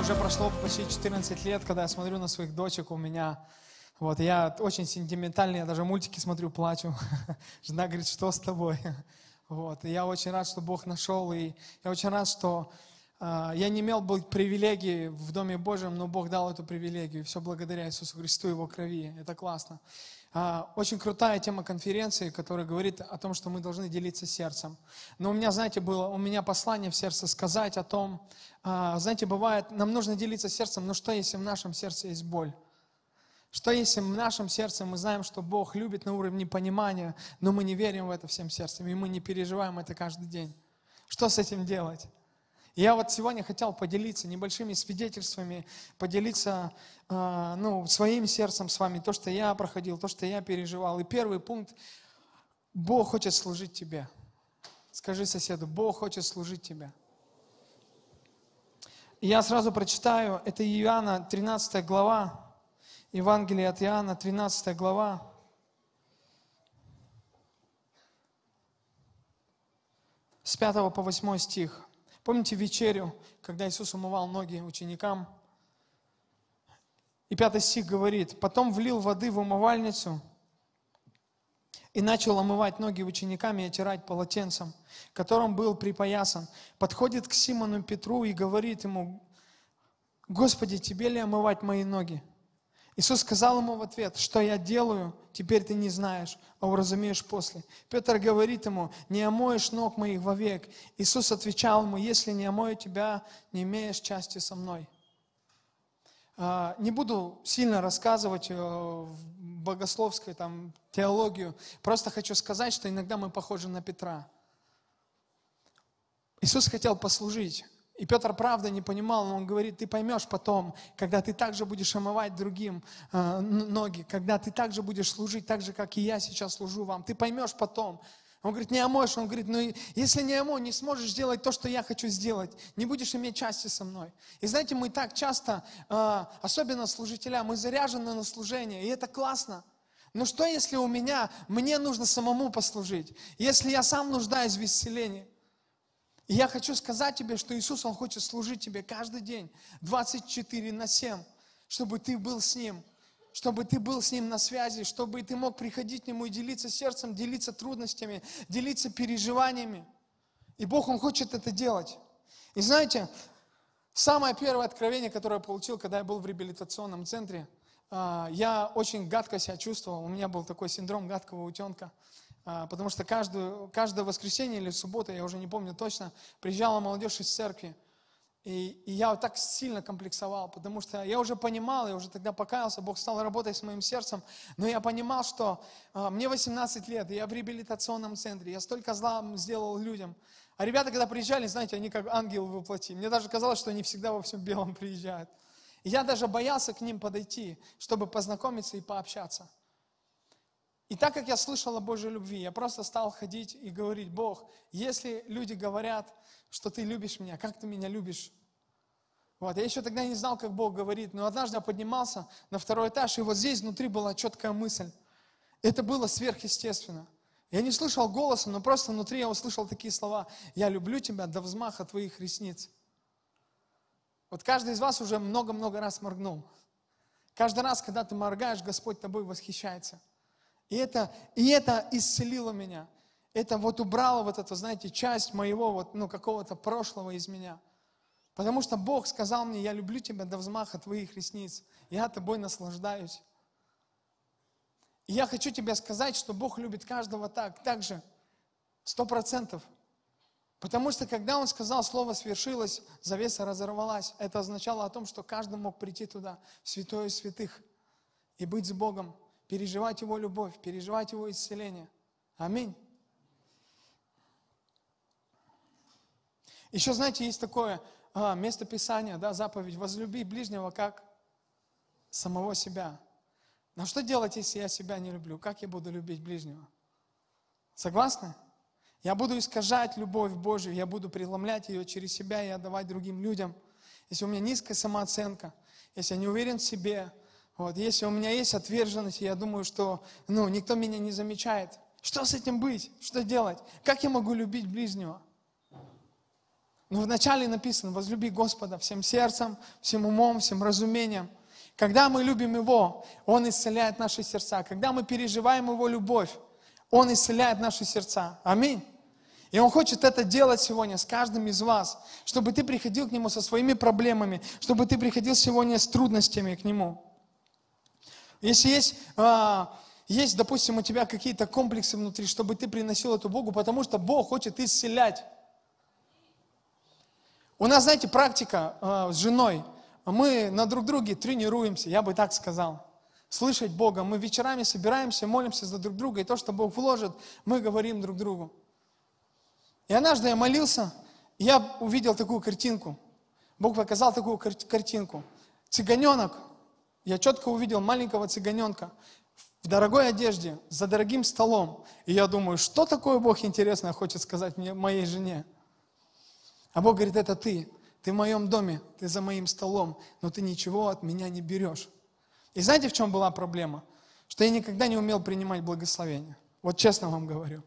уже прошло почти 14 лет, когда я смотрю на своих дочек, у меня, вот, я очень сентиментальный, я даже мультики смотрю, плачу. Жена говорит, что с тобой? Вот, и я очень рад, что Бог нашел, и я очень рад, что э, я не имел бы привилегии в Доме Божьем, но Бог дал эту привилегию, все благодаря Иисусу Христу Его крови, это классно. А, очень крутая тема конференции, которая говорит о том, что мы должны делиться сердцем. Но у меня, знаете, было, у меня послание в сердце сказать о том, а, знаете, бывает, нам нужно делиться сердцем, но что, если в нашем сердце есть боль? Что если в нашем сердце мы знаем, что Бог любит на уровне понимания, но мы не верим в это всем сердцем, и мы не переживаем это каждый день? Что с этим делать? Я вот сегодня хотел поделиться небольшими свидетельствами, поделиться э, ну, своим сердцем с вами, то, что я проходил, то, что я переживал. И первый пункт – Бог хочет служить тебе. Скажи соседу, Бог хочет служить тебе. Я сразу прочитаю, это Иоанна 13 глава, Евангелие от Иоанна 13 глава. С 5 по 8 стих. Помните вечерю, когда Иисус умывал ноги ученикам? И пятый стих говорит, «Потом влил воды в умывальницу и начал омывать ноги ученикам и отирать полотенцем, которым был припоясан. Подходит к Симону Петру и говорит ему, «Господи, тебе ли омывать мои ноги?» Иисус сказал ему в ответ, что я делаю, теперь ты не знаешь, а уразумеешь после. Петр говорит ему, не омоешь ног моих вовек. Иисус отвечал ему, если не омою тебя, не имеешь части со мной. А, не буду сильно рассказывать э, богословскую там, теологию, просто хочу сказать, что иногда мы похожи на Петра. Иисус хотел послужить, и Петр правда не понимал, но он говорит, ты поймешь потом, когда ты также будешь омывать другим э, ноги, когда ты также будешь служить так же, как и я сейчас служу вам. Ты поймешь потом. Он говорит, не омоешь. Он говорит, ну если не омой, не сможешь сделать то, что я хочу сделать. Не будешь иметь части со мной. И знаете, мы так часто, э, особенно служителя, мы заряжены на служение, и это классно. Но что, если у меня, мне нужно самому послужить? Если я сам нуждаюсь в исцелении? И я хочу сказать тебе, что Иисус, Он хочет служить тебе каждый день, 24 на 7, чтобы ты был с Ним, чтобы ты был с Ним на связи, чтобы ты мог приходить к Нему и делиться сердцем, делиться трудностями, делиться переживаниями. И Бог, Он хочет это делать. И знаете, самое первое откровение, которое я получил, когда я был в реабилитационном центре, а, я очень гадко себя чувствовал. У меня был такой синдром гадкого утенка. А, потому что каждую, каждое воскресенье или субботу, я уже не помню точно, приезжала молодежь из церкви. И, и я так сильно комплексовал, потому что я уже понимал, я уже тогда покаялся, Бог стал работать с моим сердцем, но я понимал, что а, мне 18 лет, я в реабилитационном центре, я столько зла сделал людям. А ребята, когда приезжали, знаете, они как ангелы воплоти. Мне даже казалось, что они всегда во всем белом приезжают. И я даже боялся к ним подойти, чтобы познакомиться и пообщаться. И так как я слышал о Божьей любви, я просто стал ходить и говорить, Бог, если люди говорят, что ты любишь меня, как ты меня любишь? Вот. Я еще тогда не знал, как Бог говорит, но однажды я поднимался на второй этаж, и вот здесь внутри была четкая мысль. Это было сверхъестественно. Я не слышал голоса, но просто внутри я услышал такие слова. Я люблю тебя до взмаха твоих ресниц. Вот каждый из вас уже много-много раз моргнул. Каждый раз, когда ты моргаешь, Господь тобой восхищается. И это, и это исцелило меня. Это вот убрало вот эту, знаете, часть моего вот, ну, какого-то прошлого из меня. Потому что Бог сказал мне, я люблю тебя до взмаха твоих ресниц. Я тобой наслаждаюсь. И я хочу тебе сказать, что Бог любит каждого так, так же, сто процентов. Потому что когда Он сказал, слово свершилось, завеса разорвалась, это означало о том, что каждый мог прийти туда, в святое святых, и быть с Богом переживать Его любовь, переживать Его исцеление. Аминь. Еще, знаете, есть такое а, место Писания, да, заповедь, возлюби ближнего как самого себя. Но что делать, если я себя не люблю? Как я буду любить ближнего? Согласны? Я буду искажать любовь Божию, я буду преломлять ее через себя и отдавать другим людям. Если у меня низкая самооценка, если я не уверен в себе, вот, если у меня есть отверженность, я думаю, что ну, никто меня не замечает. Что с этим быть? Что делать? Как я могу любить ближнего? Но вначале написано, возлюби Господа всем сердцем, всем умом, всем разумением. Когда мы любим Его, Он исцеляет наши сердца. Когда мы переживаем Его любовь, Он исцеляет наши сердца. Аминь. И Он хочет это делать сегодня с каждым из вас, чтобы ты приходил к Нему со своими проблемами, чтобы ты приходил сегодня с трудностями к Нему. Если есть, а, есть, допустим, у тебя какие-то комплексы внутри, чтобы ты приносил это Богу, потому что Бог хочет исцелять. У нас, знаете, практика э, с женой. Мы на друг друге тренируемся, я бы так сказал. Слышать Бога. Мы вечерами собираемся, молимся за друг друга, и то, что Бог вложит, мы говорим друг другу. И однажды я молился, я увидел такую картинку. Бог показал такую картинку. Цыганенок, я четко увидел маленького цыганенка в дорогой одежде, за дорогим столом. И я думаю, что такое Бог интересное хочет сказать мне, моей жене? А Бог говорит, это ты. Ты в моем доме, ты за моим столом, но ты ничего от меня не берешь. И знаете, в чем была проблема? Что я никогда не умел принимать благословение. Вот честно вам говорю.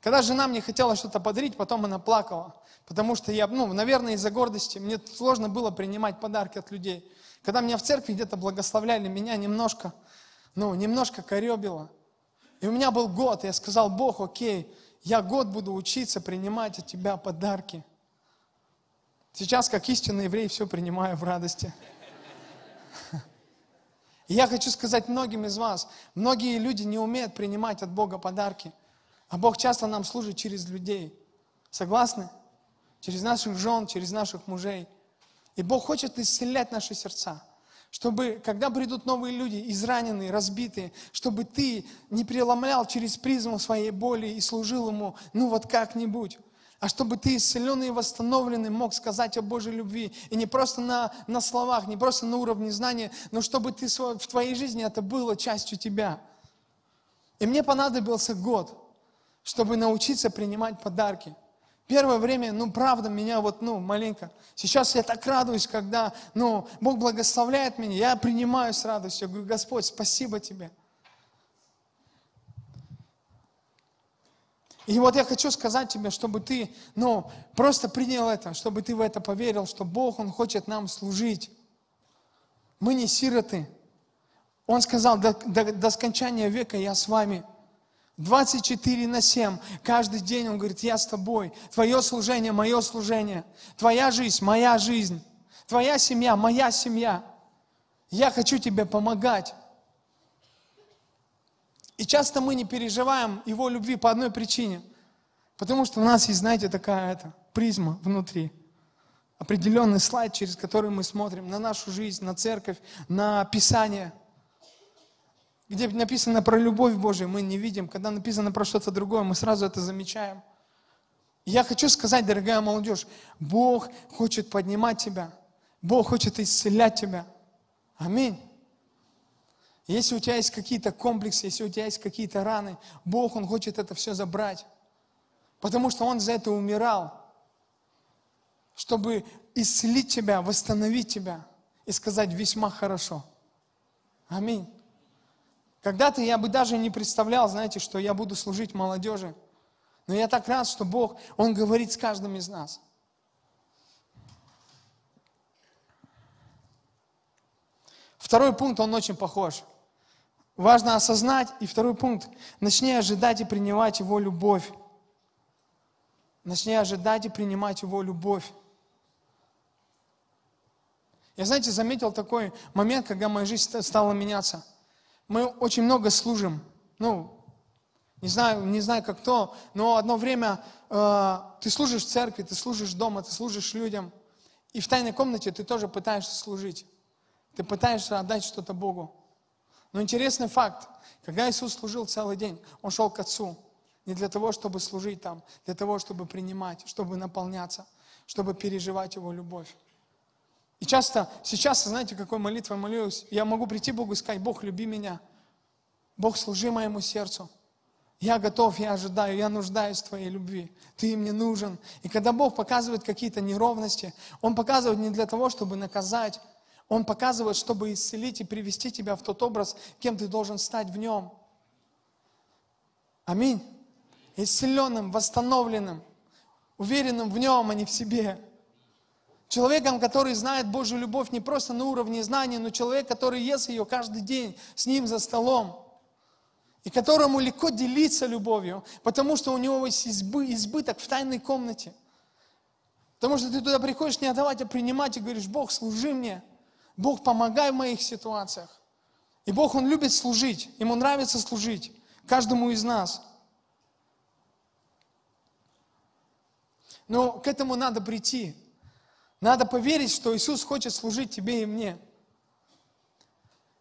Когда жена мне хотела что-то подарить, потом она плакала. Потому что я, ну, наверное, из-за гордости, мне сложно было принимать подарки от людей. Когда меня в церкви где-то благословляли, меня немножко, ну, немножко коребило. И у меня был год, и я сказал, Бог, окей, я год буду учиться принимать от Тебя подарки. Сейчас, как истинный еврей, все принимаю в радости. И я хочу сказать многим из вас, многие люди не умеют принимать от Бога подарки, а Бог часто нам служит через людей. Согласны? Через наших жен, через наших мужей. И Бог хочет исцелять наши сердца чтобы, когда придут новые люди, израненные, разбитые, чтобы ты не преломлял через призму своей боли и служил ему, ну вот как-нибудь а чтобы ты исцеленный и восстановленный мог сказать о Божьей любви. И не просто на, на словах, не просто на уровне знания, но чтобы ты в твоей жизни это было частью тебя. И мне понадобился год, чтобы научиться принимать подарки. Первое время, ну, правда, меня вот, ну, маленько. Сейчас я так радуюсь, когда, ну, Бог благословляет меня, я принимаю с радостью. Я говорю, Господь, спасибо Тебе. И вот я хочу сказать тебе, чтобы ты, ну, просто принял это, чтобы ты в это поверил, что Бог, Он хочет нам служить. Мы не сироты. Он сказал, до, до, до скончания века я с вами. 24 на 7. Каждый день Он говорит, я с тобой. Твое служение, мое служение. Твоя жизнь, моя жизнь. Твоя семья, моя семья. Я хочу тебе помогать. И часто мы не переживаем Его любви по одной причине. Потому что у нас есть, знаете, такая это, призма внутри. Определенный слайд, через который мы смотрим на нашу жизнь, на церковь, на Писание. Где написано про любовь Божию, мы не видим. Когда написано про что-то другое, мы сразу это замечаем. я хочу сказать, дорогая молодежь, Бог хочет поднимать тебя. Бог хочет исцелять тебя. Аминь. Если у тебя есть какие-то комплексы, если у тебя есть какие-то раны, Бог, Он хочет это все забрать. Потому что Он за это умирал, чтобы исцелить тебя, восстановить тебя и сказать весьма хорошо. Аминь. Когда-то я бы даже не представлял, знаете, что я буду служить молодежи. Но я так рад, что Бог, Он говорит с каждым из нас. Второй пункт, он очень похож. Важно осознать. И второй пункт. Начни ожидать и принимать Его любовь. Начни ожидать и принимать Его любовь. Я, знаете, заметил такой момент, когда моя жизнь стала меняться. Мы очень много служим. Ну, не знаю, не знаю как кто, но одно время э, ты служишь в церкви, ты служишь дома, ты служишь людям. И в тайной комнате ты тоже пытаешься служить. Ты пытаешься отдать что-то Богу. Но интересный факт, когда Иисус служил целый день, Он шел к Отцу. Не для того, чтобы служить там, для того, чтобы принимать, чтобы наполняться, чтобы переживать Его любовь. И часто, сейчас, знаете, какой молитвой молюсь, я могу прийти к Богу и сказать, Бог, люби меня. Бог, служи моему сердцу. Я готов, я ожидаю, я нуждаюсь в Твоей любви. Ты мне нужен. И когда Бог показывает какие-то неровности, Он показывает не для того, чтобы наказать, он показывает, чтобы исцелить и привести тебя в тот образ, кем ты должен стать в нем. Аминь. Исцеленным, восстановленным, уверенным в нем, а не в себе. Человеком, который знает Божью любовь не просто на уровне знаний, но человек, который ест ее каждый день с ним за столом. И которому легко делиться любовью, потому что у него есть избы, избыток в тайной комнате. Потому что ты туда приходишь не отдавать, а принимать и говоришь, Бог, служи мне. Бог, помогай в моих ситуациях. И Бог, Он любит служить. Ему нравится служить. Каждому из нас. Но к этому надо прийти. Надо поверить, что Иисус хочет служить тебе и мне.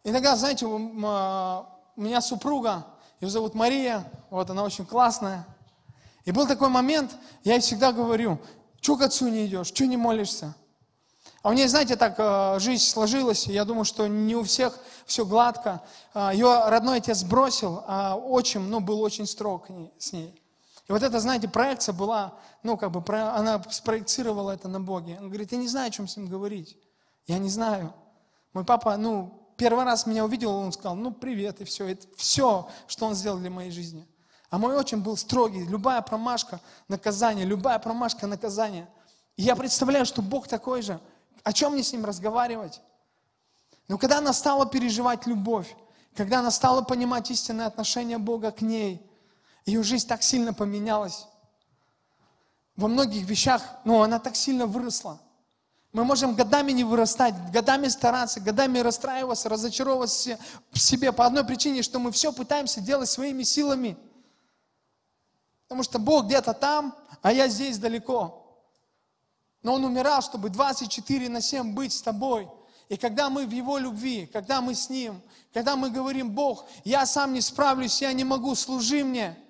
Иногда, знаете, а, у меня супруга, ее зовут Мария, вот она очень классная. И был такой момент, я ей всегда говорю, что к отцу не идешь, что не молишься? А у нее, знаете, так а, жизнь сложилась, я думаю, что не у всех все гладко. А, ее родной отец бросил, а отчим, ну, был очень строг с ней. И вот эта, знаете, проекция была, ну, как бы, она спроецировала это на Боге. Он говорит, я не знаю, о чем с ним говорить. Я не знаю. Мой папа, ну, первый раз меня увидел, он сказал, ну, привет, и все. Это все, что он сделал для моей жизни. А мой отчим был строгий. Любая промашка – наказание, любая промашка – наказание. И я представляю, что Бог такой же. О чем мне с ним разговаривать? Но когда она стала переживать любовь, когда она стала понимать истинное отношение Бога к ней – ее жизнь так сильно поменялась. Во многих вещах, ну, она так сильно выросла. Мы можем годами не вырастать, годами стараться, годами расстраиваться, разочаровываться в себе по одной причине, что мы все пытаемся делать своими силами. Потому что Бог где-то там, а я здесь далеко. Но Он умирал, чтобы 24 на 7 быть с тобой. И когда мы в Его любви, когда мы с Ним, когда мы говорим, Бог, я сам не справлюсь, я не могу, служи мне –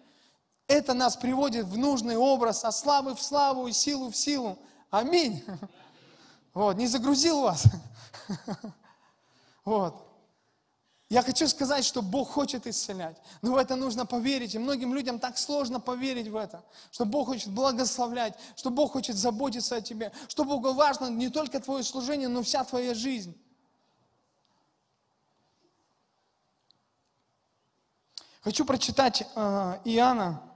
это нас приводит в нужный образ, от славы в славу и силу в силу. Аминь. Вот, не загрузил вас. Вот. Я хочу сказать, что Бог хочет исцелять. Но в это нужно поверить. И многим людям так сложно поверить в это. Что Бог хочет благословлять, что Бог хочет заботиться о тебе, что Богу важно не только твое служение, но вся твоя жизнь. Хочу прочитать э, Иоанна,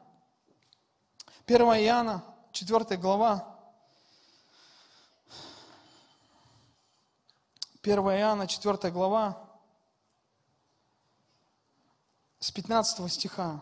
1 Иоанна, 4 глава. 1 Иоанна, 4 глава, с 15 стиха.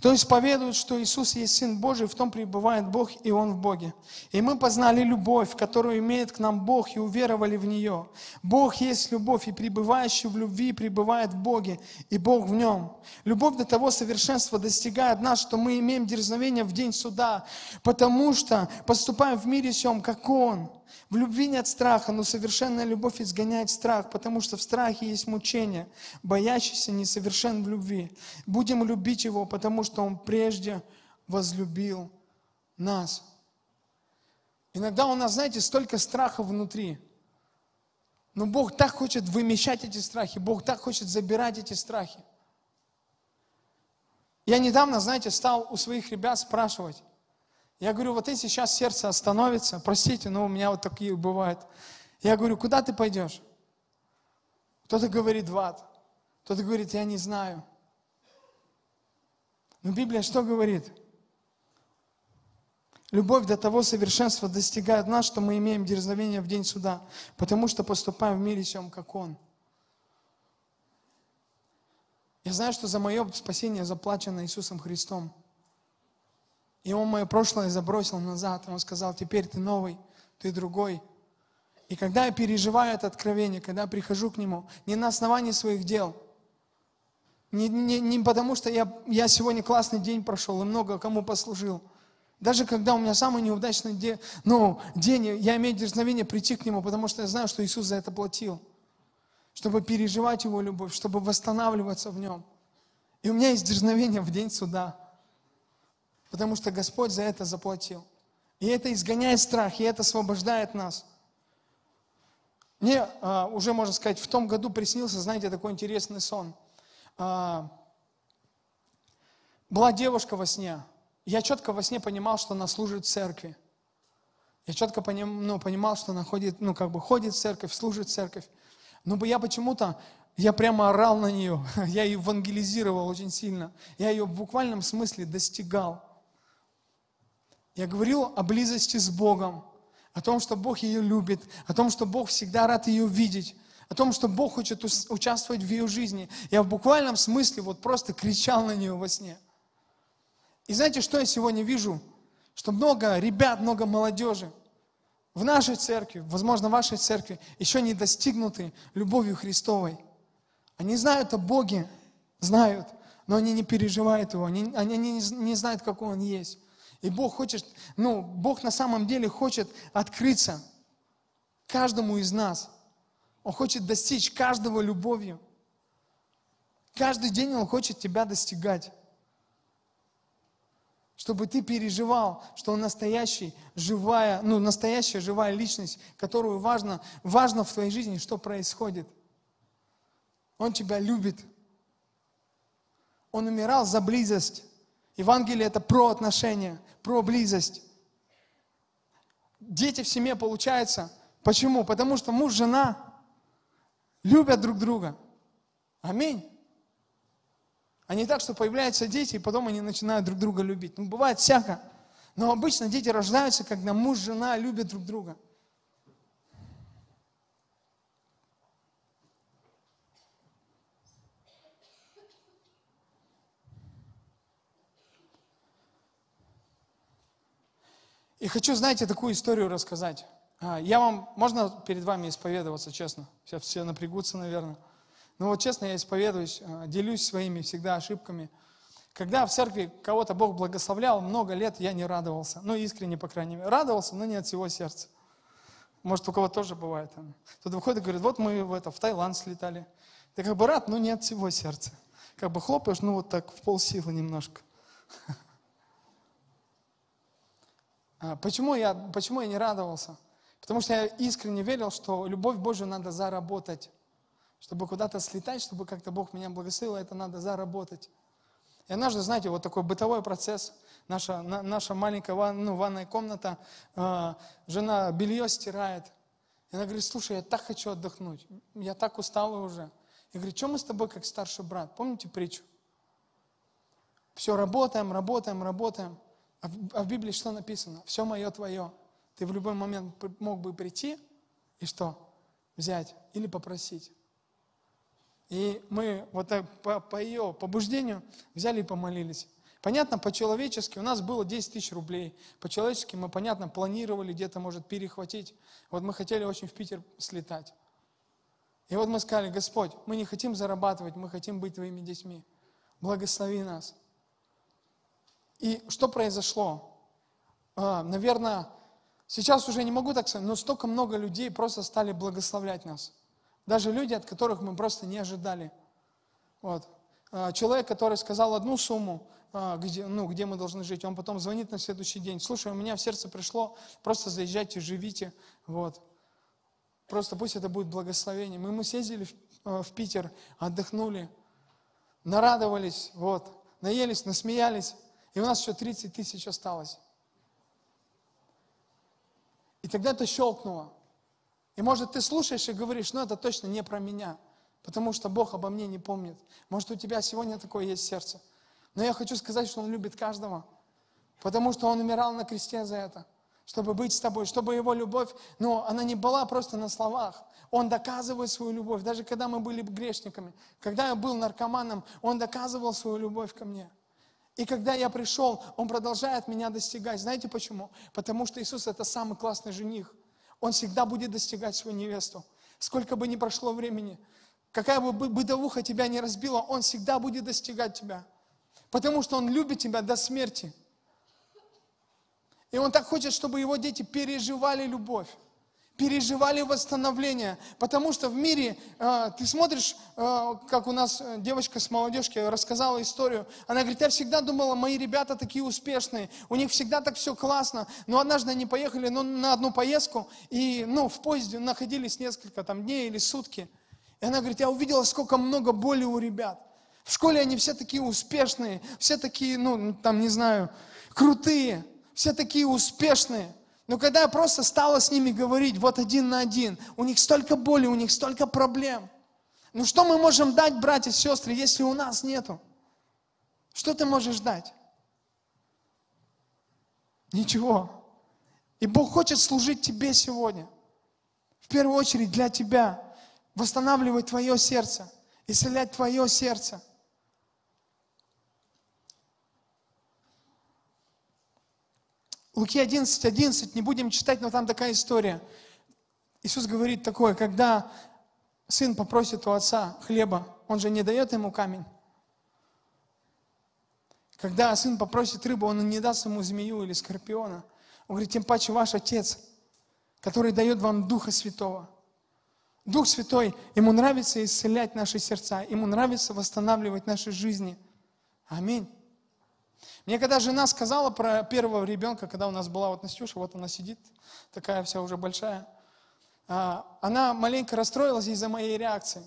Кто исповедует, что Иисус есть Сын Божий, в том пребывает Бог, и Он в Боге. И мы познали любовь, которую имеет к нам Бог, и уверовали в нее. Бог есть любовь, и пребывающий в любви пребывает в Боге, и Бог в нем. Любовь до того совершенства достигает нас, что мы имеем дерзновение в день суда, потому что поступаем в мире сем, как Он. В любви нет страха, но совершенная любовь изгоняет страх, потому что в страхе есть мучение. Боящийся несовершен в любви. Будем любить его, потому что он прежде возлюбил нас. Иногда у нас, знаете, столько страха внутри. Но Бог так хочет вымещать эти страхи, Бог так хочет забирать эти страхи. Я недавно, знаете, стал у своих ребят спрашивать, я говорю, вот если сейчас сердце остановится, простите, но у меня вот такие бывают. Я говорю, куда ты пойдешь? Кто-то говорит в ад, кто-то говорит, я не знаю. Но Библия что говорит? Любовь до того совершенства достигает нас, что мы имеем дерзновение в день суда, потому что поступаем в мире всем, как Он. Я знаю, что за мое спасение заплачено Иисусом Христом. И он мое прошлое забросил назад. Он сказал, теперь ты новый, ты другой. И когда я переживаю это откровение, когда прихожу к нему, не на основании своих дел, не, не, не потому что я, я сегодня классный день прошел и много кому послужил, даже когда у меня самый неудачный день, ну, день, я имею дерзновение прийти к Нему, потому что я знаю, что Иисус за это платил. Чтобы переживать Его любовь, чтобы восстанавливаться в Нем. И у меня есть дерзновение в день суда. Потому что Господь за это заплатил. И это изгоняет страх, и это освобождает нас. Мне а, уже, можно сказать, в том году приснился, знаете, такой интересный сон. А, была девушка во сне. Я четко во сне понимал, что она служит в церкви. Я четко поним, ну, понимал, что она ходит, ну, как бы ходит в церковь, служит в церковь. Но я почему-то, я прямо орал на нее, я ее евангелизировал очень сильно. Я ее в буквальном смысле достигал. Я говорил о близости с Богом, о том, что Бог ее любит, о том, что Бог всегда рад ее видеть, о том, что Бог хочет участвовать в ее жизни. Я в буквальном смысле вот просто кричал на нее во сне. И знаете, что я сегодня вижу? Что много ребят, много молодежи в нашей церкви, возможно, в вашей церкви, еще не достигнуты любовью Христовой. Они знают о Боге, знают, но они не переживают его, они, они не, не знают, какой он есть. И Бог хочет, ну, Бог на самом деле хочет открыться каждому из нас. Он хочет достичь каждого любовью. Каждый день Он хочет тебя достигать. Чтобы ты переживал, что Он настоящий, живая, ну, настоящая живая личность, которую важно, важно в твоей жизни, что происходит. Он тебя любит. Он умирал за близость. Евангелие это про отношения, про близость. Дети в семье получается. Почему? Потому что муж, жена любят друг друга. Аминь. А не так, что появляются дети, и потом они начинают друг друга любить. Ну, бывает всяко. Но обычно дети рождаются, когда муж, жена любят друг друга. И хочу, знаете, такую историю рассказать. А, я вам, можно перед вами исповедоваться, честно? Сейчас все напрягутся, наверное. Но вот честно, я исповедуюсь, а, делюсь своими всегда ошибками. Когда в церкви кого-то Бог благословлял, много лет я не радовался. Ну, искренне, по крайней мере. Радовался, но не от всего сердца. Может, у кого тоже бывает. Тут выходит и говорит, вот мы в, это, в Таиланд слетали. Ты как бы рад, но не от всего сердца. Как бы хлопаешь, ну вот так, в полсилы немножко. А, почему я, почему я не радовался? Потому что я искренне верил, что любовь Божию надо заработать. Чтобы куда-то слетать, чтобы как-то Бог меня благословил, это надо заработать. И однажды, знаете, вот такой бытовой процесс. Наша, на, наша маленькая ван, ну, ванная комната, э, жена белье стирает. И она говорит, слушай, я так хочу отдохнуть. Я так устала уже. Я говорю, что мы с тобой как старший брат? Помните притчу? Все, работаем, работаем, работаем. А в, а в Библии что написано? Все мое твое. Ты в любой момент мог бы прийти и что? Взять или попросить. И мы вот так по, по ее побуждению взяли и помолились. Понятно, по-человечески у нас было 10 тысяч рублей. По-человечески мы, понятно, планировали где-то, может, перехватить. Вот мы хотели очень в Питер слетать. И вот мы сказали, Господь, мы не хотим зарабатывать, мы хотим быть Твоими детьми. Благослови нас. И что произошло? А, наверное, сейчас уже не могу так сказать, но столько много людей просто стали благословлять нас. Даже люди, от которых мы просто не ожидали. Вот. А, человек, который сказал одну сумму, а, где, ну, где мы должны жить, он потом звонит на следующий день. Слушай, у меня в сердце пришло, просто заезжайте, живите. Вот. Просто пусть это будет благословением. И мы съездили в, а, в Питер, отдохнули, нарадовались, вот, наелись, насмеялись. И у нас еще 30 тысяч осталось. И тогда это щелкнуло. И может ты слушаешь и говоришь, ну это точно не про меня, потому что Бог обо мне не помнит. Может у тебя сегодня такое есть сердце. Но я хочу сказать, что Он любит каждого, потому что Он умирал на кресте за это, чтобы быть с тобой, чтобы Его любовь, но она не была просто на словах. Он доказывает свою любовь, даже когда мы были грешниками, когда я был наркоманом, Он доказывал свою любовь ко мне. И когда я пришел, Он продолжает меня достигать. Знаете почему? Потому что Иисус это самый классный жених. Он всегда будет достигать свою невесту. Сколько бы ни прошло времени, какая бы бытовуха тебя не разбила, Он всегда будет достигать тебя. Потому что Он любит тебя до смерти. И Он так хочет, чтобы Его дети переживали любовь переживали восстановление. Потому что в мире, э, ты смотришь, э, как у нас э, девочка с молодежки рассказала историю. Она говорит, я всегда думала, мои ребята такие успешные, у них всегда так все классно. Но однажды они поехали ну, на одну поездку, и ну, в поезде находились несколько там, дней или сутки. И она говорит, я увидела, сколько много боли у ребят. В школе они все такие успешные, все такие, ну, там, не знаю, крутые, все такие успешные. Но когда я просто стала с ними говорить вот один на один, у них столько боли, у них столько проблем. Ну что мы можем дать, братья и сестры, если у нас нету? Что ты можешь дать? Ничего. И Бог хочет служить тебе сегодня. В первую очередь для тебя. Восстанавливать твое сердце. Исцелять твое сердце. Луки 11, 11, не будем читать, но там такая история. Иисус говорит такое, когда сын попросит у отца хлеба, он же не дает ему камень. Когда сын попросит рыбу, он не даст ему змею или скорпиона. Он говорит, тем паче ваш Отец, который дает вам Духа Святого. Дух Святой, ему нравится исцелять наши сердца, ему нравится восстанавливать наши жизни. Аминь. Мне когда жена сказала про первого ребенка, когда у нас была вот Настюша, вот она сидит, такая вся уже большая, а, она маленько расстроилась из-за моей реакции.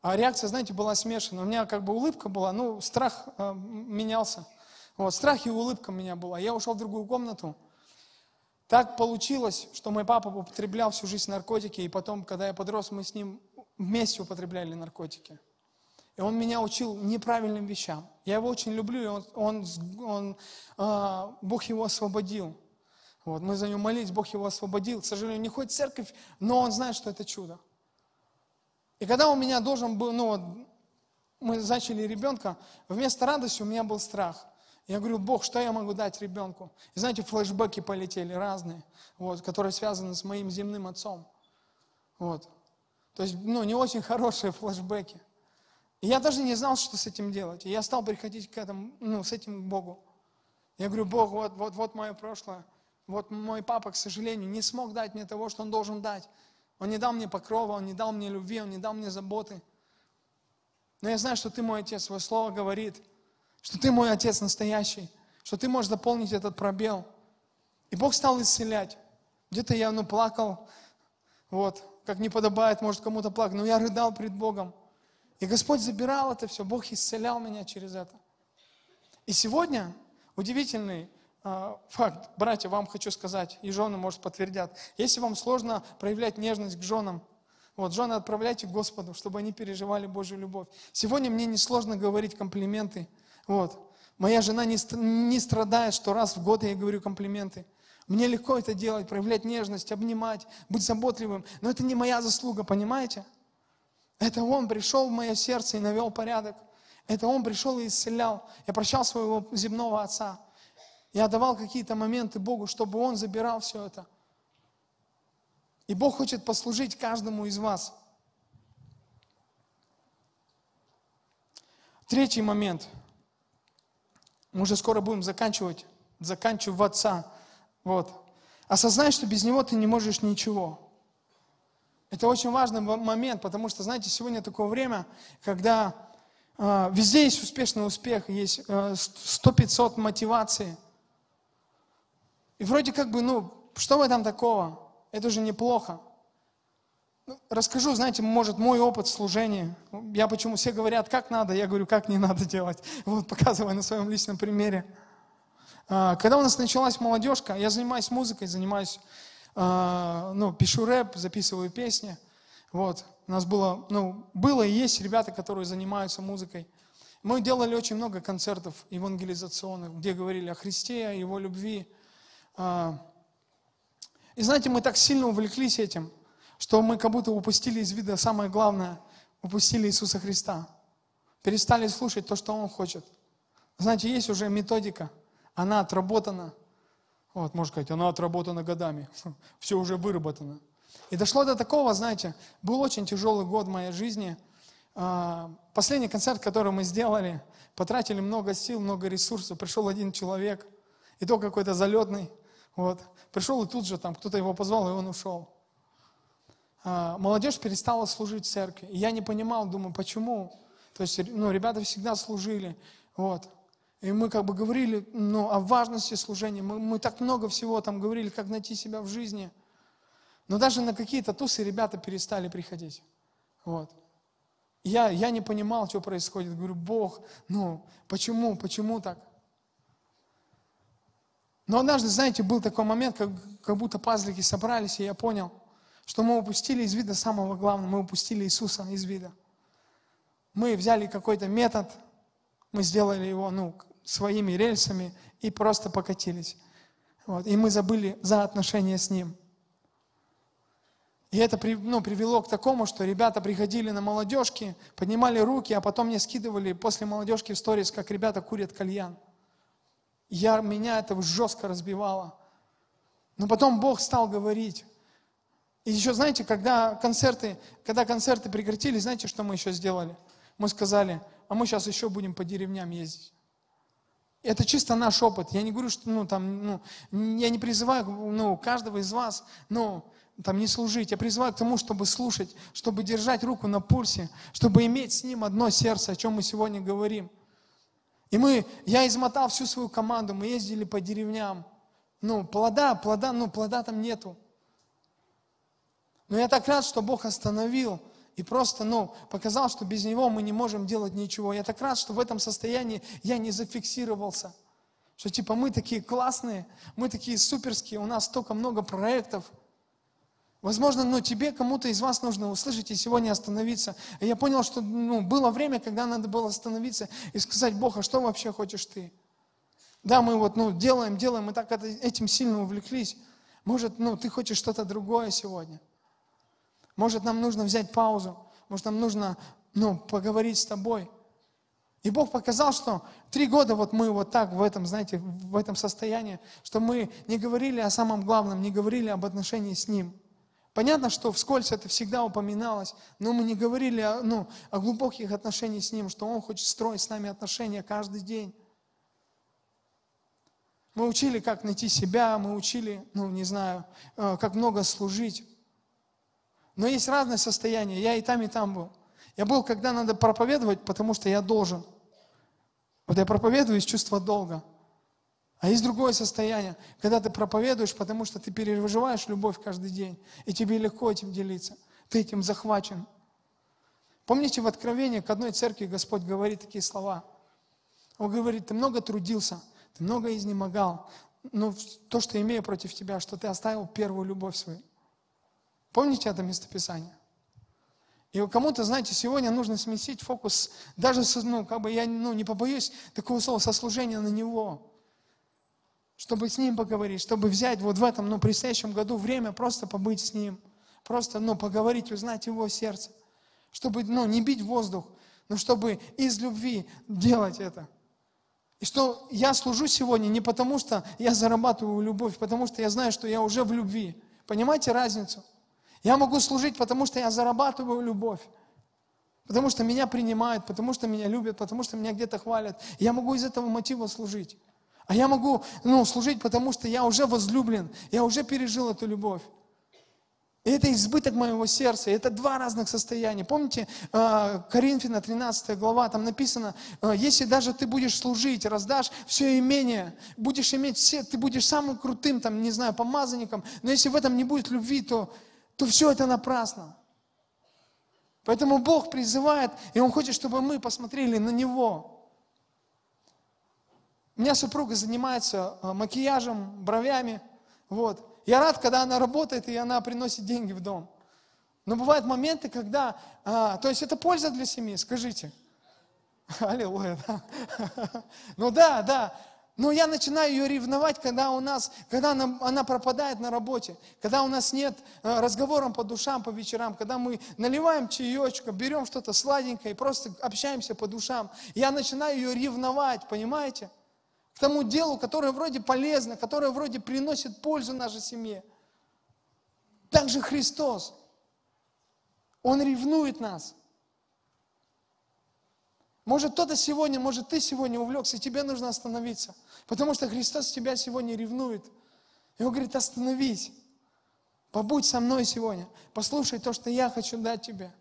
А реакция, знаете, была смешана. У меня как бы улыбка была, ну, страх э, менялся. Вот, страх и улыбка у меня была. Я ушел в другую комнату. Так получилось, что мой папа употреблял всю жизнь наркотики, и потом, когда я подрос, мы с ним вместе употребляли наркотики. И он меня учил неправильным вещам. Я его очень люблю, и он, он, он, э, Бог его освободил. Вот, мы за него молились, Бог его освободил. К сожалению, не ходит в церковь, но он знает, что это чудо. И когда у меня должен был, ну вот, мы зачали ребенка, вместо радости у меня был страх. Я говорю, Бог, что я могу дать ребенку? И знаете, флешбеки полетели разные, вот, которые связаны с моим земным отцом. Вот. То есть, ну, не очень хорошие флешбеки. И я даже не знал, что с этим делать. И я стал приходить к этому, ну, с этим к Богу. Я говорю, Бог, вот, вот, вот мое прошлое. Вот мой папа, к сожалению, не смог дать мне того, что он должен дать. Он не дал мне покрова, он не дал мне любви, он не дал мне заботы. Но я знаю, что ты мой отец, свое слово говорит, что ты мой отец настоящий, что ты можешь заполнить этот пробел. И Бог стал исцелять. Где-то я ну, плакал, вот, как не подобает, может, кому-то плакать, но я рыдал перед Богом. И Господь забирал это все, Бог исцелял меня через это. И сегодня удивительный э, факт, братья, вам хочу сказать, и жены, может, подтвердят. Если вам сложно проявлять нежность к женам, вот, жены, отправляйте к Господу, чтобы они переживали Божью любовь. Сегодня мне не сложно говорить комплименты. Вот. Моя жена не, не страдает, что раз в год я ей говорю комплименты. Мне легко это делать, проявлять нежность, обнимать, быть заботливым. Но это не моя заслуга, понимаете? Это Он пришел в мое сердце и навел порядок. Это Он пришел и исцелял. Я прощал своего земного отца. Я давал какие-то моменты Богу, чтобы Он забирал все это. И Бог хочет послужить каждому из вас. Третий момент. Мы уже скоро будем заканчивать, заканчиваться. Вот. Осознай, что без Него ты не можешь ничего. Это очень важный момент, потому что, знаете, сегодня такое время, когда э, везде есть успешный успех, есть э, 100-500 мотивации. И вроде как бы, ну, что в этом такого? Это уже неплохо. Ну, расскажу, знаете, может, мой опыт служения. Я почему все говорят, как надо, я говорю, как не надо делать. Вот, показываю на своем личном примере. А, когда у нас началась молодежка, я занимаюсь музыкой, занимаюсь ну, пишу рэп, записываю песни. Вот. У нас было, ну, было и есть ребята, которые занимаются музыкой. Мы делали очень много концертов евангелизационных, где говорили о Христе, о Его любви. А, и знаете, мы так сильно увлеклись этим, что мы как будто упустили из вида самое главное, упустили Иисуса Христа. Перестали слушать то, что Он хочет. Знаете, есть уже методика, она отработана – вот, можно сказать, она отработана годами. Все уже выработано. И дошло до такого, знаете, был очень тяжелый год в моей жизни. А, последний концерт, который мы сделали, потратили много сил, много ресурсов. Пришел один человек, и то какой-то залетный. Вот. Пришел и тут же там кто-то его позвал, и он ушел. А, молодежь перестала служить в церкви. Я не понимал, думаю, почему. То есть, ну, ребята всегда служили. Вот. И мы как бы говорили ну, о важности служения. Мы, мы так много всего там говорили, как найти себя в жизни. Но даже на какие-то тусы ребята перестали приходить. Вот. Я, я не понимал, что происходит. Говорю, Бог, ну, почему, почему так? Но однажды, знаете, был такой момент, как, как будто пазлики собрались, и я понял, что мы упустили из вида самого главного, мы упустили Иисуса из вида. Мы взяли какой-то метод, мы сделали его, ну, своими рельсами и просто покатились. Вот, и мы забыли за отношения с Ним. И это ну, привело к такому, что ребята приходили на молодежки, поднимали руки, а потом мне скидывали после молодежки в сторис, как ребята курят кальян. Я, меня это жестко разбивало. Но потом Бог стал говорить. И еще, знаете, когда концерты, когда концерты прекратились, знаете, что мы еще сделали? Мы сказали, а мы сейчас еще будем по деревням ездить. Это чисто наш опыт. Я не говорю, что, ну, там, ну, я не призываю, ну, каждого из вас, ну, там не служить. Я призываю к тому, чтобы слушать, чтобы держать руку на пульсе, чтобы иметь с ним одно сердце, о чем мы сегодня говорим. И мы, я измотал всю свою команду, мы ездили по деревням. Ну, плода, плода, ну, плода там нету. Но я так рад, что Бог остановил и просто, ну, показал, что без Него мы не можем делать ничего. Я так рад, что в этом состоянии я не зафиксировался. Что типа мы такие классные, мы такие суперские, у нас столько много проектов – Возможно, ну, тебе, кому-то из вас нужно услышать и сегодня остановиться. И я понял, что ну, было время, когда надо было остановиться и сказать, Бог, а что вообще хочешь ты? Да, мы вот ну, делаем, делаем, мы так этим сильно увлеклись. Может, ну, ты хочешь что-то другое сегодня? Может, нам нужно взять паузу? Может, нам нужно ну, поговорить с тобой? И Бог показал, что три года вот мы вот так в этом, знаете, в этом состоянии, что мы не говорили о самом главном, не говорили об отношении с Ним – Понятно, что вскользь это всегда упоминалось, но мы не говорили о, ну, о глубоких отношениях с Ним, что Он хочет строить с нами отношения каждый день. Мы учили, как найти себя, мы учили, ну, не знаю, э, как много служить. Но есть разные состояния, я и там, и там был. Я был, когда надо проповедовать, потому что я должен. Вот я проповедую из чувства долга. А есть другое состояние, когда ты проповедуешь, потому что ты переживаешь любовь каждый день, и тебе легко этим делиться. Ты этим захвачен. Помните, в Откровении к одной церкви Господь говорит такие слова. Он говорит, ты много трудился, ты много изнемогал, но то, что имею против тебя, что ты оставил первую любовь свою. Помните это местописание? И кому-то, знаете, сегодня нужно сместить фокус, даже, ну, как бы я ну, не побоюсь такого слова, сослужения на Него чтобы с Ним поговорить, чтобы взять вот в этом, ну, предстоящем году время просто побыть с Ним, просто, ну, поговорить, узнать Его сердце, чтобы, ну, не бить воздух, но чтобы из любви делать это. И что я служу сегодня не потому, что я зарабатываю любовь, потому что я знаю, что я уже в любви. Понимаете разницу? Я могу служить, потому что я зарабатываю любовь. Потому что меня принимают, потому что меня любят, потому что меня где-то хвалят. Я могу из этого мотива служить. А я могу ну, служить, потому что я уже возлюблен, я уже пережил эту любовь. И это избыток моего сердца, это два разных состояния. Помните, э, Коринфяна 13 глава, там написано, э, если даже ты будешь служить, раздашь все имение, будешь иметь все, ты будешь самым крутым, там, не знаю, помазанником, но если в этом не будет любви, то, то все это напрасно. Поэтому Бог призывает, и Он хочет, чтобы мы посмотрели на Него. У меня супруга занимается э, макияжем, бровями. Вот. Я рад, когда она работает и она приносит деньги в дом. Но бывают моменты, когда... А, то есть это польза для семьи, скажите. Аллилуйя. Ну да, да. Но я начинаю ее ревновать, когда у нас, когда она, она пропадает на работе, когда у нас нет э, разговоров по душам по вечерам, когда мы наливаем чаечка, берем что-то сладенькое и просто общаемся по душам. Я начинаю ее ревновать, понимаете? к тому делу, которое вроде полезно, которое вроде приносит пользу нашей семье. Также Христос. Он ревнует нас. Может, кто-то сегодня, может, ты сегодня увлекся, тебе нужно остановиться. Потому что Христос тебя сегодня ревнует. И Он говорит, остановись. Побудь со мной сегодня. Послушай то, что я хочу дать тебе.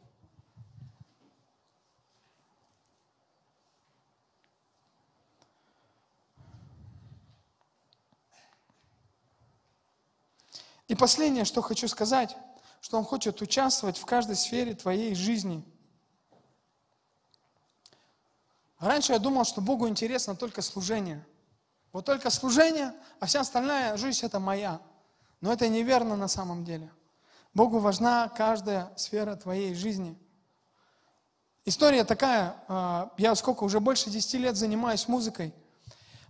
И последнее, что хочу сказать, что Он хочет участвовать в каждой сфере твоей жизни. Раньше я думал, что Богу интересно только служение. Вот только служение, а вся остальная жизнь – это моя. Но это неверно на самом деле. Богу важна каждая сфера твоей жизни. История такая, а, я сколько, уже больше 10 лет занимаюсь музыкой,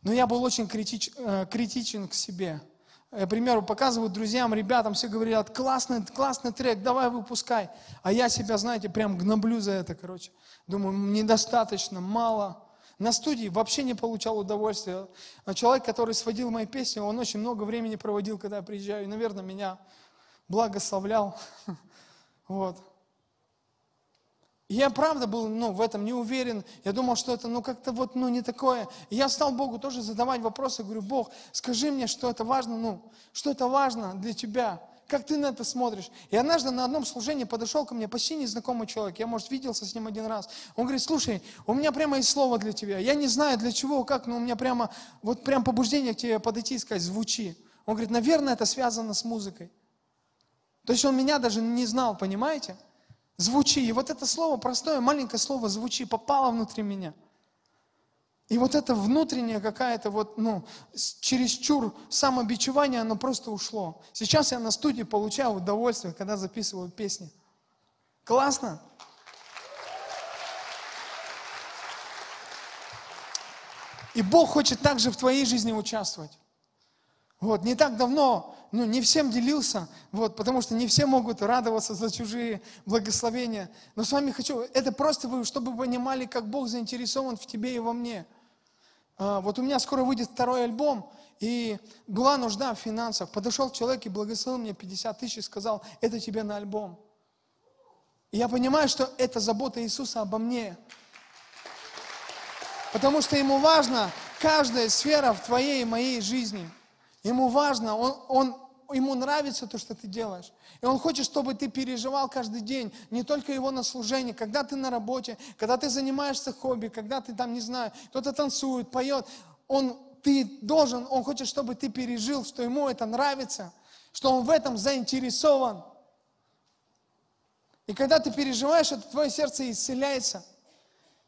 но я был очень критич, э, критичен к себе – Я, к примеру, показываю друзьям, ребятам, все говорят, классный, классный трек, давай выпускай. А я себя, знаете, прям гноблю за это, короче. Думаю, недостаточно, мало. На студии вообще не получал удовольствия. А человек, который сводил мои песни, он очень много времени проводил, когда я приезжаю. И, наверное, меня благословлял. Вот. Я правда был ну, в этом не уверен. Я думал, что это ну, как-то вот ну, не такое. И я стал Богу тоже задавать вопросы. Говорю, Бог, скажи мне, что это важно, ну, что это важно для Тебя. Как ты на это смотришь? И однажды на одном служении подошел ко мне почти незнакомый человек. Я, может, виделся с ним один раз. Он говорит, слушай, у меня прямо есть слово для тебя. Я не знаю для чего, как, но у меня прямо, вот прям побуждение к тебе подойти и сказать, звучи. Он говорит, наверное, это связано с музыкой. То есть он меня даже не знал, понимаете? Звучи. И вот это слово, простое, маленькое слово звучи, попало внутри меня. И вот это внутреннее какая-то вот, ну, чересчур самобичевание, оно просто ушло. Сейчас я на студии получаю удовольствие, когда записываю песни. Классно? И Бог хочет также в твоей жизни участвовать. Вот, не так давно, ну, не всем делился, вот, потому что не все могут радоваться за чужие благословения. Но с вами хочу, это просто вы, чтобы вы понимали, как Бог заинтересован в тебе и во мне. А, вот у меня скоро выйдет второй альбом, и была нужда в финансах. Подошел человек и благословил мне 50 тысяч и сказал, это тебе на альбом. И я понимаю, что это забота Иисуса обо мне. Потому что ему важна каждая сфера в твоей и моей жизни. Ему важно, он, он ему нравится то, что ты делаешь. И Он хочет, чтобы ты переживал каждый день, не только Его на служении, когда ты на работе, когда ты занимаешься хобби, когда ты там, не знаю, кто-то танцует, поет. Он, ты должен, Он хочет, чтобы ты пережил, что Ему это нравится, что Он в этом заинтересован. И когда ты переживаешь, это твое сердце исцеляется.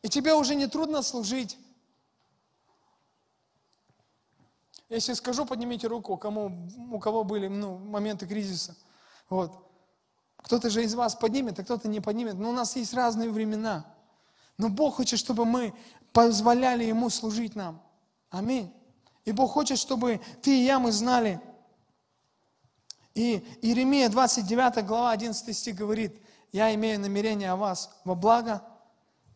И тебе уже не трудно служить. Если скажу, поднимите руку, кому, у кого были ну, моменты кризиса. Вот. Кто-то же из вас поднимет, а кто-то не поднимет. Но у нас есть разные времена. Но Бог хочет, чтобы мы позволяли Ему служить нам. Аминь. И Бог хочет, чтобы ты и я, мы знали. И Иеремия 29 глава 11 стих говорит, «Я имею намерение о вас во благо,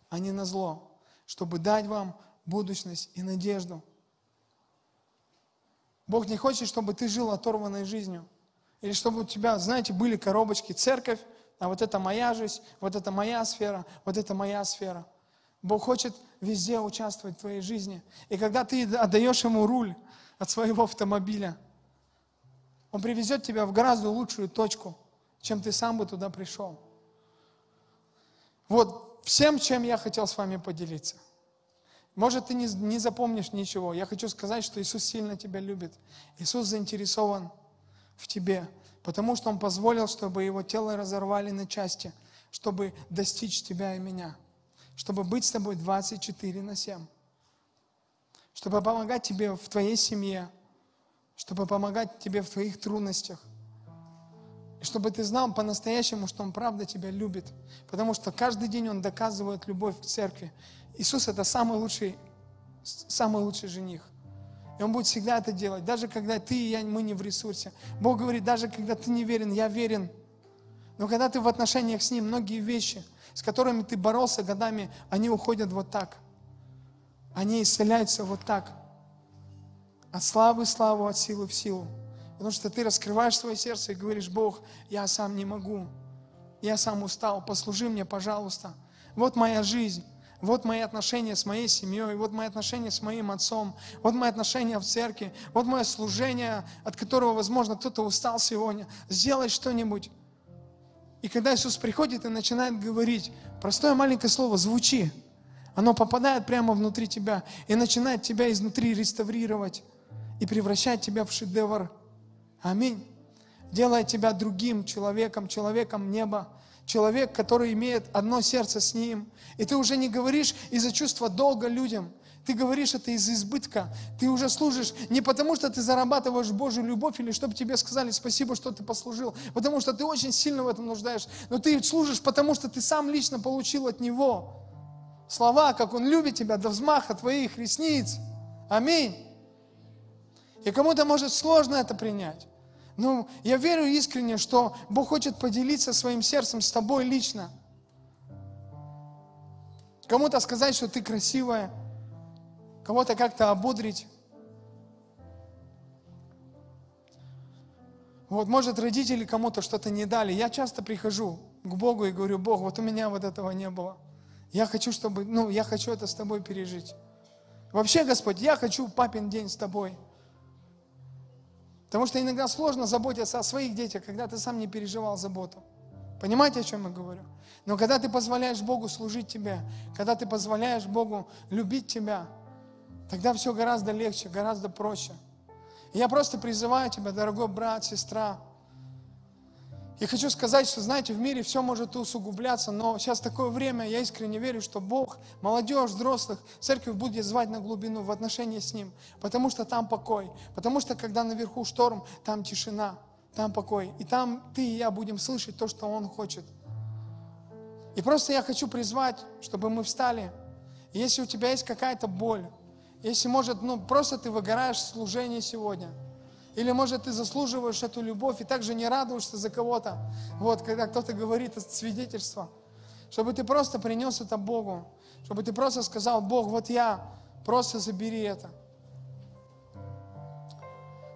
а не на зло, чтобы дать вам будущность и надежду». Бог не хочет, чтобы ты жил оторванной жизнью. Или чтобы у тебя, знаете, были коробочки, церковь, а вот это моя жизнь, вот это моя сфера, вот это моя сфера. Бог хочет везде участвовать в твоей жизни. И когда ты отдаешь Ему руль от своего автомобиля, Он привезет тебя в гораздо лучшую точку, чем ты сам бы туда пришел. Вот всем, чем я хотел с вами поделиться. Может, ты не, не запомнишь ничего. Я хочу сказать, что Иисус сильно тебя любит. Иисус заинтересован в тебе, потому что Он позволил, чтобы Его тело разорвали на части, чтобы достичь тебя и меня, чтобы быть с тобой 24 на 7, чтобы помогать тебе в твоей семье, чтобы помогать тебе в твоих трудностях. И чтобы ты знал по-настоящему, что Он правда тебя любит. Потому что каждый день Он доказывает любовь к церкви. Иисус это самый лучший, самый лучший жених. И Он будет всегда это делать, даже когда ты и я, мы не в ресурсе. Бог говорит, даже когда ты не верен, я верен. Но когда ты в отношениях с Ним, многие вещи, с которыми ты боролся годами, они уходят вот так. Они исцеляются вот так. От славы в славу, от силы в силу. Потому что ты раскрываешь свое сердце и говоришь, Бог, я сам не могу. Я сам устал, послужи мне, пожалуйста. Вот моя жизнь. Вот мои отношения с моей семьей, вот мои отношения с моим отцом, вот мои отношения в церкви, вот мое служение, от которого, возможно, кто-то устал сегодня. Сделай что-нибудь. И когда Иисус приходит и начинает говорить, простое маленькое слово «звучи», оно попадает прямо внутри тебя и начинает тебя изнутри реставрировать и превращать тебя в шедевр. Аминь. Делает тебя другим человеком, человеком неба, человек, который имеет одно сердце с Ним. И ты уже не говоришь из-за чувства долга людям, ты говоришь это из избытка. Ты уже служишь не потому, что ты зарабатываешь Божью любовь или чтобы тебе сказали спасибо, что ты послужил, потому что ты очень сильно в этом нуждаешься. Но ты служишь, потому что ты сам лично получил от Него слова, как Он любит тебя до взмаха твоих ресниц. Аминь. И кому-то может сложно это принять. Но я верю искренне, что Бог хочет поделиться своим сердцем с тобой лично. Кому-то сказать, что ты красивая, кого-то как-то ободрить. Вот, может, родители кому-то что-то не дали. Я часто прихожу к Богу и говорю, Бог, вот у меня вот этого не было. Я хочу, чтобы, ну, я хочу это с тобой пережить. Вообще, Господь, я хочу папин день с тобой. Потому что иногда сложно заботиться о своих детях, когда ты сам не переживал заботу. Понимаете, о чем я говорю? Но когда ты позволяешь Богу служить тебе, когда ты позволяешь Богу любить тебя, тогда все гораздо легче, гораздо проще. И я просто призываю тебя, дорогой брат, сестра, я хочу сказать, что, знаете, в мире все может усугубляться, но сейчас такое время, я искренне верю, что Бог, молодежь, взрослых, церковь будет звать на глубину в отношении с Ним, потому что там покой, потому что когда наверху шторм, там тишина, там покой, и там ты и я будем слышать то, что Он хочет. И просто я хочу призвать, чтобы мы встали. Если у тебя есть какая-то боль, если, может, ну, просто ты выгораешь в служении сегодня – или, может, ты заслуживаешь эту любовь и также не радуешься за кого-то. Вот, когда кто-то говорит свидетельство. Чтобы ты просто принес это Богу. Чтобы ты просто сказал, Бог, вот я, просто забери это.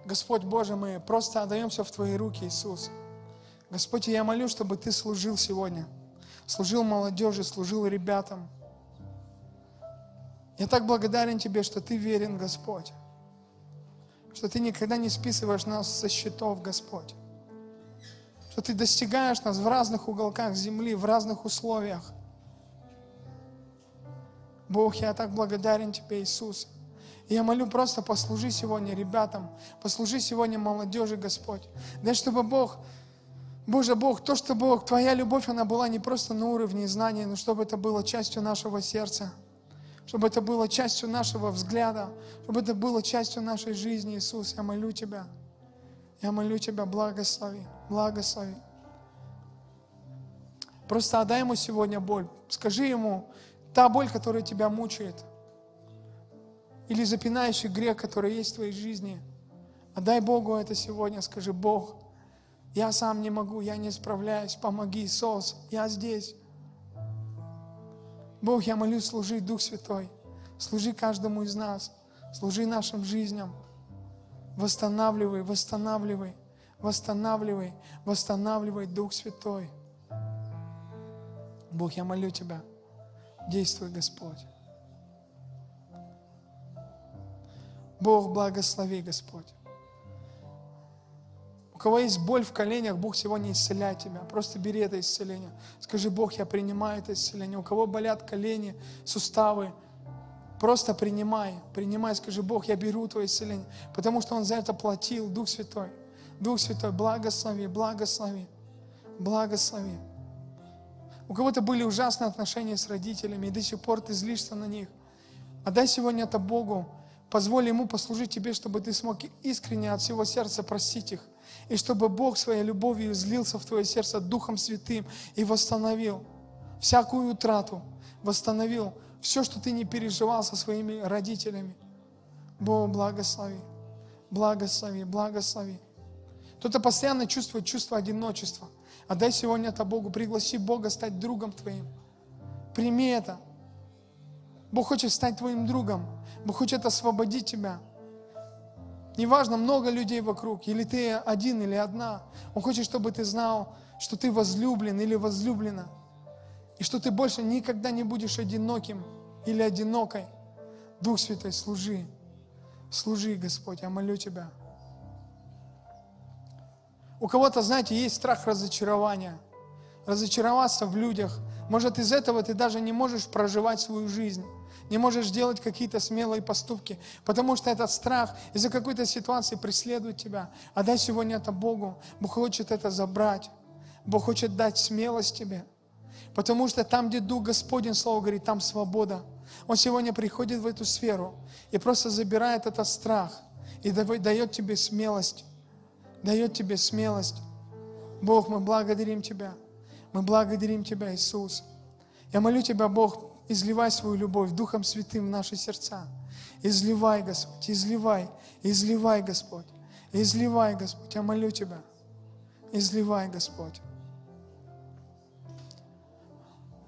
Господь Боже, мы просто отдаемся в Твои руки, Иисус. Господь, я молю, чтобы Ты служил сегодня. Служил молодежи, служил ребятам. Я так благодарен Тебе, что Ты верен, Господь что Ты никогда не списываешь нас со счетов, Господь. Что Ты достигаешь нас в разных уголках земли, в разных условиях. Бог, я так благодарен Тебе, Иисус. И я молю просто послужи сегодня ребятам, послужи сегодня молодежи, Господь. Дай, чтобы Бог, Боже Бог, то, что Бог, Твоя любовь, она была не просто на уровне знаний, но чтобы это было частью нашего сердца чтобы это было частью нашего взгляда, чтобы это было частью нашей жизни, Иисус. Я молю Тебя. Я молю Тебя, благослови, благослови. Просто отдай ему сегодня боль. Скажи ему, та боль, которая тебя мучает, или запинающий грех, который есть в твоей жизни, отдай Богу это сегодня. Скажи, Бог, я сам не могу, я не справляюсь, помоги, Иисус, я здесь. Бог, я молюсь, служи, Дух Святой. Служи каждому из нас. Служи нашим жизням. Восстанавливай, восстанавливай, восстанавливай, восстанавливай, Дух Святой. Бог, я молю Тебя, действуй, Господь. Бог, благослови, Господь кого есть боль в коленях, Бог сегодня исцеляет тебя. Просто бери это исцеление. Скажи, Бог, я принимаю это исцеление. У кого болят колени, суставы, просто принимай, принимай. Скажи, Бог, я беру Твое исцеление, потому что Он за это платил, Дух Святой. Дух Святой, благослови, благослови, благослови. У кого-то были ужасные отношения с родителями, и до сих пор ты злишься на них. Отдай сегодня это Богу. Позволь Ему послужить тебе, чтобы ты смог искренне от всего сердца простить их. И чтобы Бог своей любовью излился в твое сердце Духом Святым и восстановил всякую утрату, восстановил все, что ты не переживал со своими родителями. Бог, благослови, благослови, благослови. Кто-то постоянно чувствует чувство одиночества. Отдай сегодня это Богу, пригласи Бога стать другом твоим. Прими это. Бог хочет стать твоим другом. Бог хочет освободить тебя. Неважно, много людей вокруг, или ты один, или одна. Он хочет, чтобы ты знал, что ты возлюблен или возлюблена. И что ты больше никогда не будешь одиноким или одинокой. Дух Святой, служи. Служи, Господь, я молю Тебя. У кого-то, знаете, есть страх разочарования. Разочароваться в людях. Может, из этого ты даже не можешь проживать свою жизнь не можешь делать какие-то смелые поступки, потому что этот страх из-за какой-то ситуации преследует тебя. А дай сегодня это Богу. Бог хочет это забрать. Бог хочет дать смелость тебе. Потому что там, где Дух Господень, Слово говорит, там свобода. Он сегодня приходит в эту сферу и просто забирает этот страх и дает тебе смелость. Дает тебе смелость. Бог, мы благодарим Тебя. Мы благодарим Тебя, Иисус. Я молю Тебя, Бог, изливай свою любовь Духом Святым в наши сердца. Изливай, Господь, изливай, изливай, Господь. Изливай, Господь, я молю Тебя. Изливай, Господь.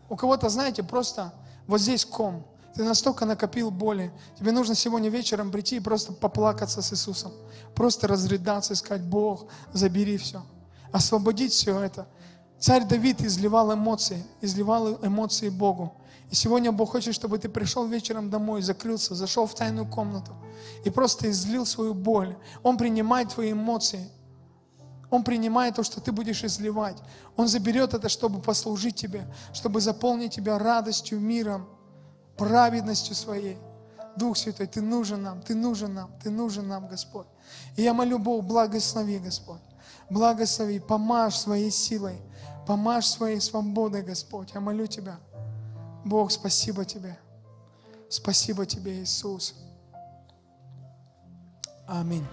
У кого-то, знаете, просто вот здесь ком. Ты настолько накопил боли. Тебе нужно сегодня вечером прийти и просто поплакаться с Иисусом. Просто разрыдаться и сказать, Бог, забери все. Освободить все это. Царь Давид изливал эмоции, изливал эмоции Богу. И сегодня Бог хочет, чтобы ты пришел вечером домой, закрылся, зашел в тайную комнату и просто излил свою боль. Он принимает твои эмоции. Он принимает то, что ты будешь изливать. Он заберет это, чтобы послужить тебе, чтобы заполнить тебя радостью, миром, праведностью своей. Дух Святой, Ты нужен нам, Ты нужен нам, Ты нужен нам, Господь. И я молю Бог, благослови, Господь. Благослови, помажь своей силой, помажь своей свободой, Господь. Я молю Тебя. Бог, спасибо Тебе. Спасибо Тебе, Иисус. Аминь.